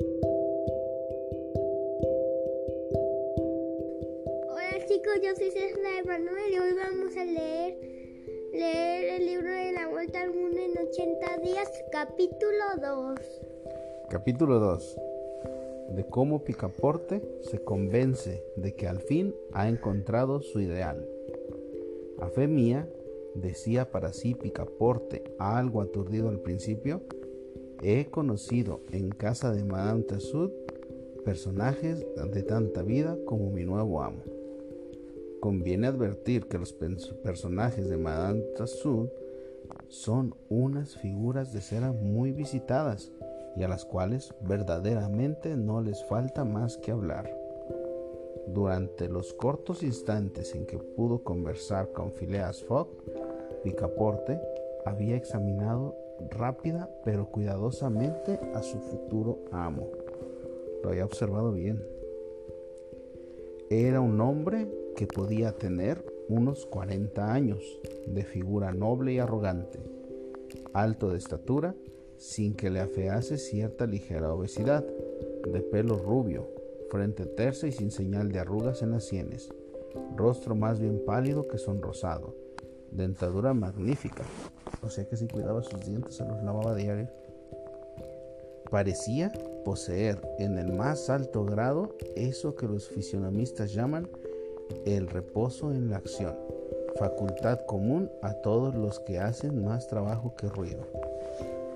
Hola chicos, yo soy César Emanuel y hoy vamos a leer, leer el libro de la vuelta al mundo en 80 días, capítulo 2. Capítulo 2. De cómo Picaporte se convence de que al fin ha encontrado su ideal. A fe mía, decía para sí Picaporte, algo aturdido al principio, he conocido en casa de Madame Tussaud personajes de tanta vida como mi nuevo amo. Conviene advertir que los personajes de Madame Tussaud son unas figuras de cera muy visitadas y a las cuales verdaderamente no les falta más que hablar. Durante los cortos instantes en que pudo conversar con Phileas Fogg, Picaporte había examinado rápida pero cuidadosamente a su futuro amo. Lo había observado bien. Era un hombre que podía tener unos 40 años, de figura noble y arrogante, alto de estatura, sin que le afease cierta ligera obesidad, de pelo rubio, frente tersa y sin señal de arrugas en las sienes, rostro más bien pálido que sonrosado, dentadura magnífica, o sea que si cuidaba sus dientes se los lavaba diario. Parecía poseer en el más alto grado eso que los fisionomistas llaman el reposo en la acción, facultad común a todos los que hacen más trabajo que ruido.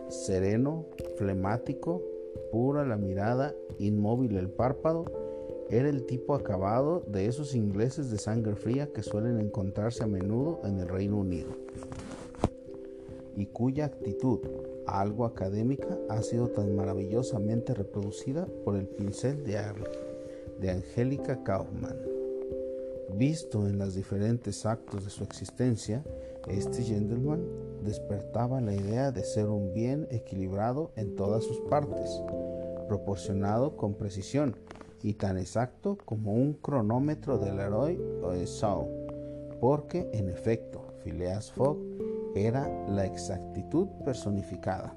Sereno, flemático, pura la mirada, inmóvil el párpado, era el tipo acabado de esos ingleses de sangre fría que suelen encontrarse a menudo en el Reino Unido y cuya actitud, algo académica, ha sido tan maravillosamente reproducida por el pincel de, de Angélica Kaufmann. Visto en los diferentes actos de su existencia, este gentleman despertaba la idea de ser un bien equilibrado en todas sus partes, proporcionado con precisión y tan exacto como un cronómetro del héroe Shaw, porque en efecto Phileas Fogg era la exactitud personificada,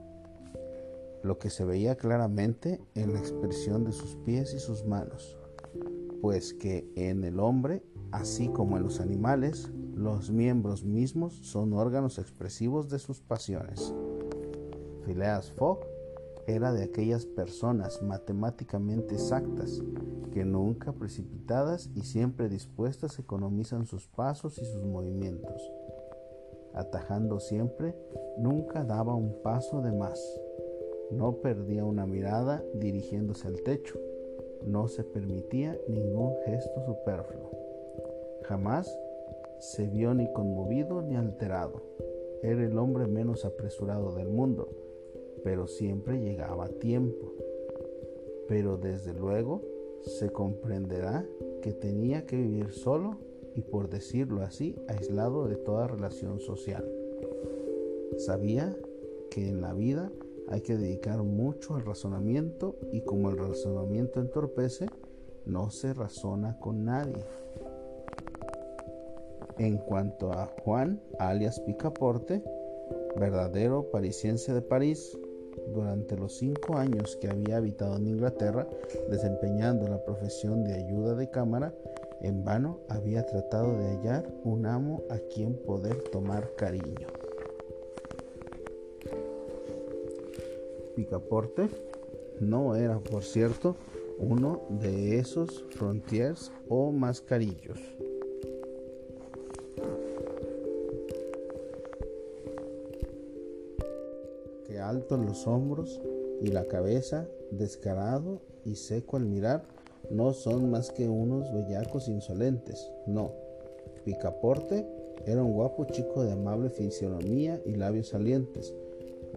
lo que se veía claramente en la expresión de sus pies y sus manos, pues que en el hombre, así como en los animales, los miembros mismos son órganos expresivos de sus pasiones. Phileas Fogg era de aquellas personas matemáticamente exactas que nunca precipitadas y siempre dispuestas economizan sus pasos y sus movimientos atajando siempre, nunca daba un paso de más. No perdía una mirada dirigiéndose al techo. No se permitía ningún gesto superfluo. Jamás se vio ni conmovido ni alterado. Era el hombre menos apresurado del mundo, pero siempre llegaba a tiempo. Pero desde luego se comprenderá que tenía que vivir solo y por decirlo así, aislado de toda relación social. Sabía que en la vida hay que dedicar mucho al razonamiento y como el razonamiento entorpece, no se razona con nadie. En cuanto a Juan, alias Picaporte, verdadero parisiense de París, durante los cinco años que había habitado en Inglaterra, desempeñando la profesión de ayuda de cámara, en vano había tratado de hallar un amo a quien poder tomar cariño. Picaporte no era, por cierto, uno de esos frontiers o mascarillos. Que alto los hombros y la cabeza, descarado y seco al mirar, no son más que unos bellacos insolentes, no. Picaporte era un guapo chico de amable fisionomía y labios salientes,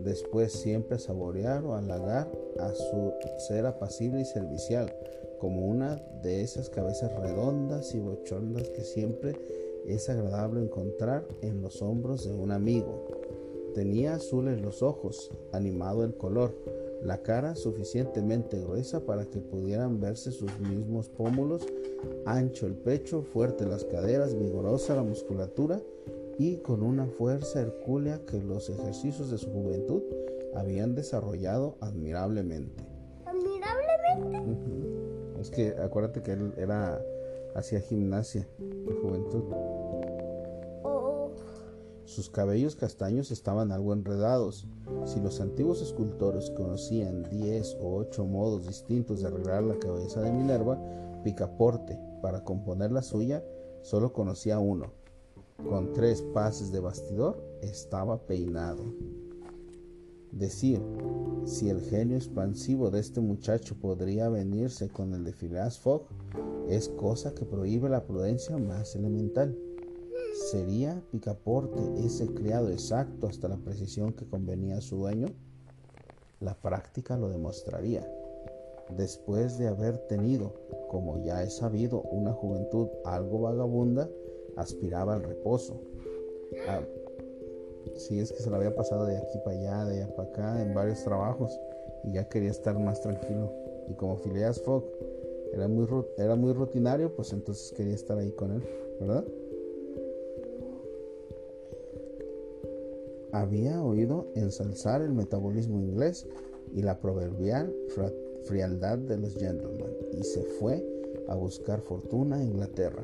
después siempre saborear o halagar a su ser apacible y servicial, como una de esas cabezas redondas y bochondas que siempre es agradable encontrar en los hombros de un amigo. Tenía azules los ojos, animado el color, la cara suficientemente gruesa para que pudieran verse sus mismos pómulos, ancho el pecho, fuerte las caderas, vigorosa la musculatura y con una fuerza hercúlea que los ejercicios de su juventud habían desarrollado admirablemente. ¿Admirablemente? Es que acuérdate que él era hacía gimnasia de juventud. Sus cabellos castaños estaban algo enredados. Si los antiguos escultores conocían 10 o 8 modos distintos de arreglar la cabeza de Minerva, Picaporte, para componer la suya, solo conocía uno. Con tres pases de bastidor estaba peinado. Decir si el genio expansivo de este muchacho podría venirse con el de Phileas Fogg es cosa que prohíbe la prudencia más elemental. ¿Sería Picaporte ese criado exacto hasta la precisión que convenía a su dueño? La práctica lo demostraría. Después de haber tenido, como ya he sabido, una juventud algo vagabunda, aspiraba al reposo. Ah, sí, es que se lo había pasado de aquí para allá, de allá para acá, en varios trabajos, y ya quería estar más tranquilo. Y como Phileas Fogg era muy, era muy rutinario, pues entonces quería estar ahí con él, ¿verdad? Había oído ensalzar el metabolismo inglés y la proverbial frialdad de los gentlemen y se fue a buscar fortuna a Inglaterra.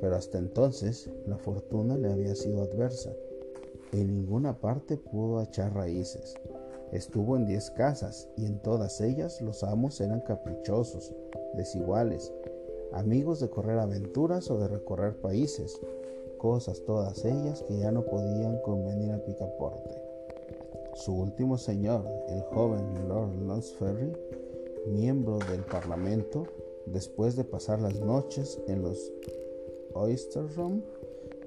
Pero hasta entonces la fortuna le había sido adversa. En ninguna parte pudo echar raíces. Estuvo en diez casas y en todas ellas los amos eran caprichosos, desiguales, amigos de correr aventuras o de recorrer países, cosas todas ellas que ya no podían convenir a Picaporte. Su último señor, el joven Lord Lonsferry, miembro del Parlamento, después de pasar las noches en los Oyster Room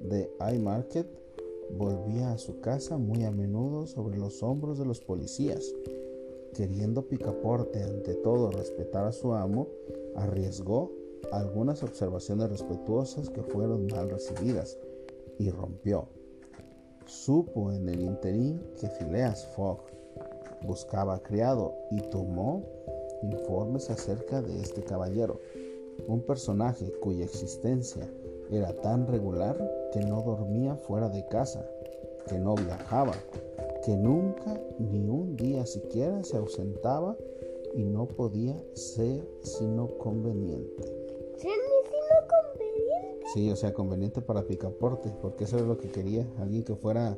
de Haymarket, volvía a su casa muy a menudo sobre los hombros de los policías. Queriendo Picaporte ante todo respetar a su amo, arriesgó algunas observaciones respetuosas que fueron mal recibidas y rompió. Supo en el interín que Phileas Fogg buscaba criado y tomó informes acerca de este caballero, un personaje cuya existencia era tan regular que no dormía fuera de casa, que no viajaba, que nunca ni un día siquiera se ausentaba y no podía ser sino conveniente. Sí, o sea, conveniente para Picaporte, porque eso es lo que quería, alguien que fuera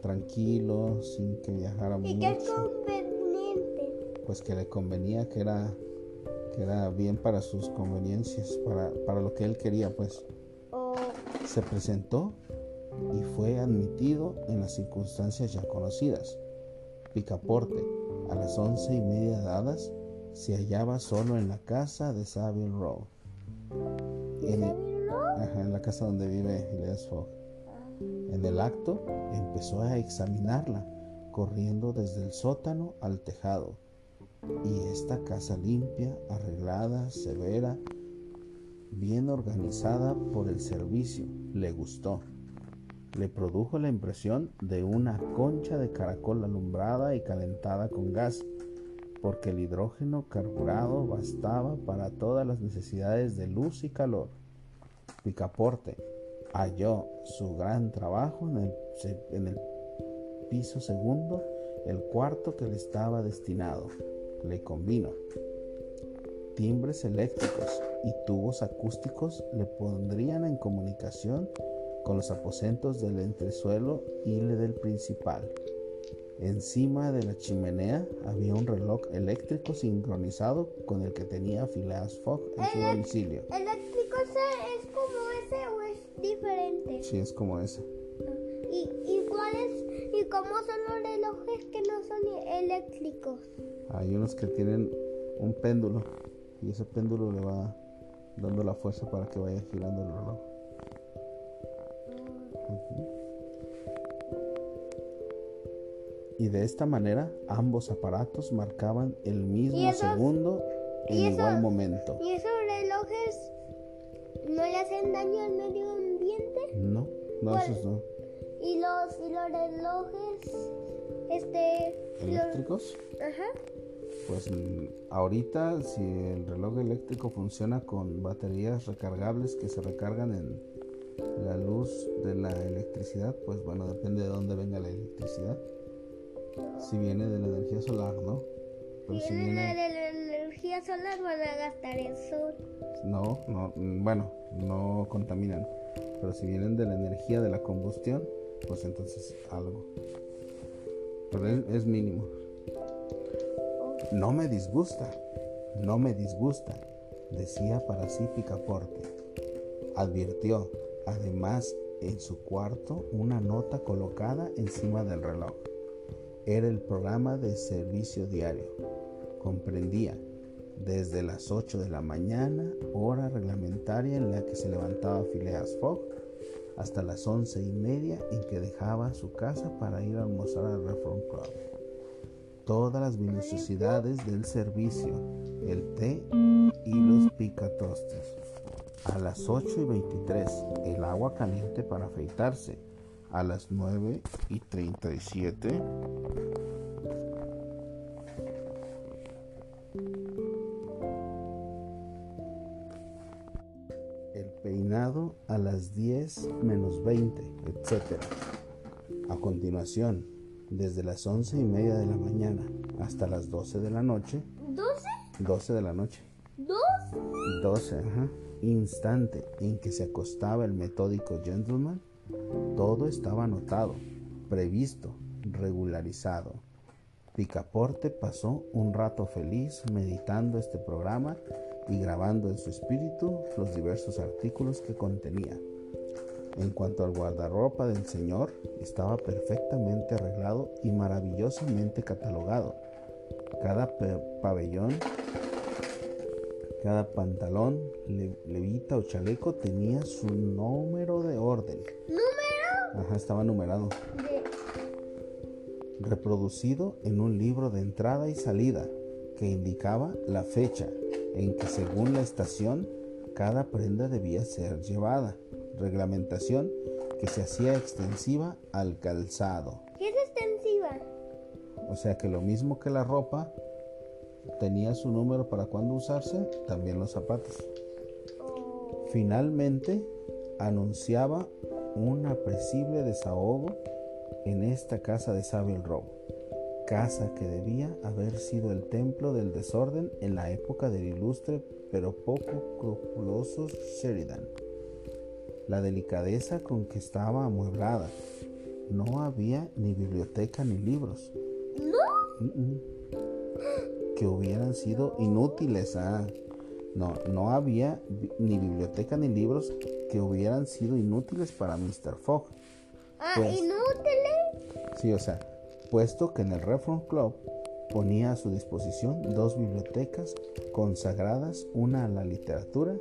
tranquilo, sin que viajara ¿Y qué mucho, conveniente? pues que le convenía, que era, que era bien para sus conveniencias, para, para lo que él quería, pues. Oh, Se presentó y fue admitido en las circunstancias ya conocidas. Picaporte, a las once y media dadas, se hallaba solo en la casa de Savile Row. En la casa donde vive. En el acto empezó a examinarla, corriendo desde el sótano al tejado. Y esta casa limpia, arreglada, severa, bien organizada por el servicio, le gustó. Le produjo la impresión de una concha de caracol alumbrada y calentada con gas, porque el hidrógeno carburado bastaba para todas las necesidades de luz y calor. Picaporte halló su gran trabajo en el, se- en el piso segundo, el cuarto que le estaba destinado. Le convino. Timbres eléctricos y tubos acústicos le pondrían en comunicación con los aposentos del entresuelo y le del principal. Encima de la chimenea había un reloj eléctrico sincronizado con el que tenía Phileas Fogg en su domicilio. ¿Eléctrico ese es como ese o es Sí, es como ese. ¿Y, y cuáles y cómo son los relojes que no son eléctricos? Hay unos que tienen un péndulo y ese péndulo le va dando la fuerza para que vaya girando el reloj. Y de esta manera ambos aparatos marcaban el mismo ¿Y esos- segundo en y igual momento. ¿Y esos No, esos no. ¿Y los, y los relojes, este... los- ¿Eléctricos? Ajá. Pues mm, ahorita si el reloj eléctrico funciona con baterías recargables que se recargan en la luz de la electricidad, pues bueno, depende de dónde venga la electricidad. Si viene de la energía solar, ¿no? Pero si Viene viene, de la energía solas van a gastar el sol. No, no, bueno, no contaminan. Pero si vienen de la energía de la combustión, pues entonces algo. Pero es, es mínimo. No me disgusta, no me disgusta, decía para sí Picaporte. Advirtió, además, en su cuarto una nota colocada encima del reloj. Era el programa de servicio diario. Comprendía desde las 8 de la mañana, hora reglamentaria en la que se levantaba Phileas Fogg, hasta las once y media en que dejaba su casa para ir a almorzar al Reform Club. Todas las minuciosidades del servicio, el té y los picatostes. A las 8 y 23, el agua caliente para afeitarse. A las 9 y 37, peinado a las 10 menos 20, etc. A continuación, desde las 11 y media de la mañana hasta las 12 de la noche, ¿12? 12 de la noche, ¿12? 12, ajá, instante en que se acostaba el metódico gentleman, todo estaba anotado, previsto, regularizado. Picaporte pasó un rato feliz meditando este programa y grabando en su espíritu los diversos artículos que contenía. En cuanto al guardarropa del señor, estaba perfectamente arreglado y maravillosamente catalogado. Cada pabellón, cada pantalón, le- levita o chaleco tenía su número de orden. ¿Número? Ajá, estaba numerado. De... reproducido en un libro de entrada y salida que indicaba la fecha en que según la estación cada prenda debía ser llevada, reglamentación que se hacía extensiva al calzado. ¿Qué es extensiva? O sea que lo mismo que la ropa tenía su número para cuándo usarse, también los zapatos. Oh, Finalmente anunciaba un apreciable desahogo en esta casa de Savile Row, casa que debía haber sido el templo del desorden en la época del ilustre pero poco crupuloso Sheridan. La delicadeza con que estaba amueblada. No había ni biblioteca ni libros. ¿No? Mm, mm. que hubieran sido inútiles. ah. No, no había ni biblioteca ni libros que hubieran sido inútiles para Mr. Fogg. Ah, Pues- inútiles. Sí, o sea, puesto que en el Reform Club ponía a su disposición dos bibliotecas consagradas, una a la literatura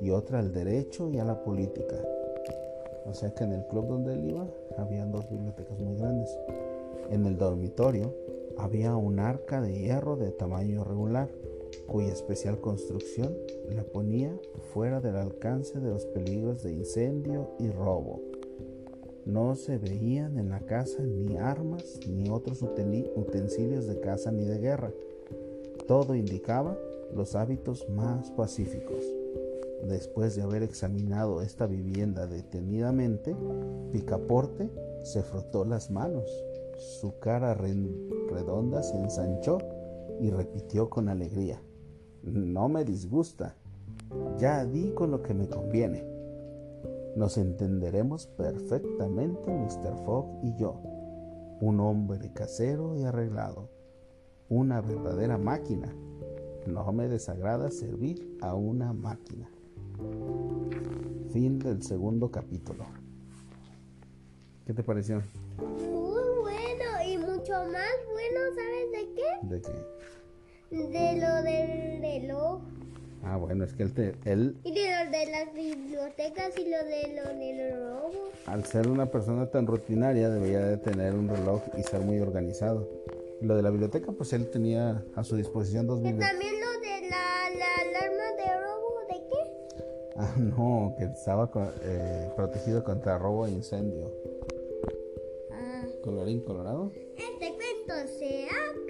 y otra al derecho y a la política. O sea que en el club donde él iba habían dos bibliotecas muy grandes. En el dormitorio había un arca de hierro de tamaño regular, cuya especial construcción la ponía fuera del alcance de los peligros de incendio y robo. No se veían en la casa ni armas ni otros utensilios de caza ni de guerra. Todo indicaba los hábitos más pacíficos. Después de haber examinado esta vivienda detenidamente, Picaporte se frotó las manos. Su cara redonda se ensanchó y repitió con alegría. No me disgusta. Ya di con lo que me conviene. Nos entenderemos perfectamente Mr. Fogg y yo. Un hombre casero y arreglado. Una verdadera máquina. No me desagrada servir a una máquina. Fin del segundo capítulo. ¿Qué te pareció? Muy bueno y mucho más bueno, ¿sabes de qué? De que, De lo del reloj ah, bueno, es que él, te- él, y de lo de las bibliotecas y lo de lo del robo. al ser una persona tan rutinaria, debería de tener un reloj y ser muy organizado. Lo de la biblioteca, pues él tenía a su disposición dos bibliotecas. también lo de la, la alarma de robo, ¿de qué? Ah, no, que estaba eh, protegido contra robo e incendio. Ah, Colorín colorado. este cuento se acabó.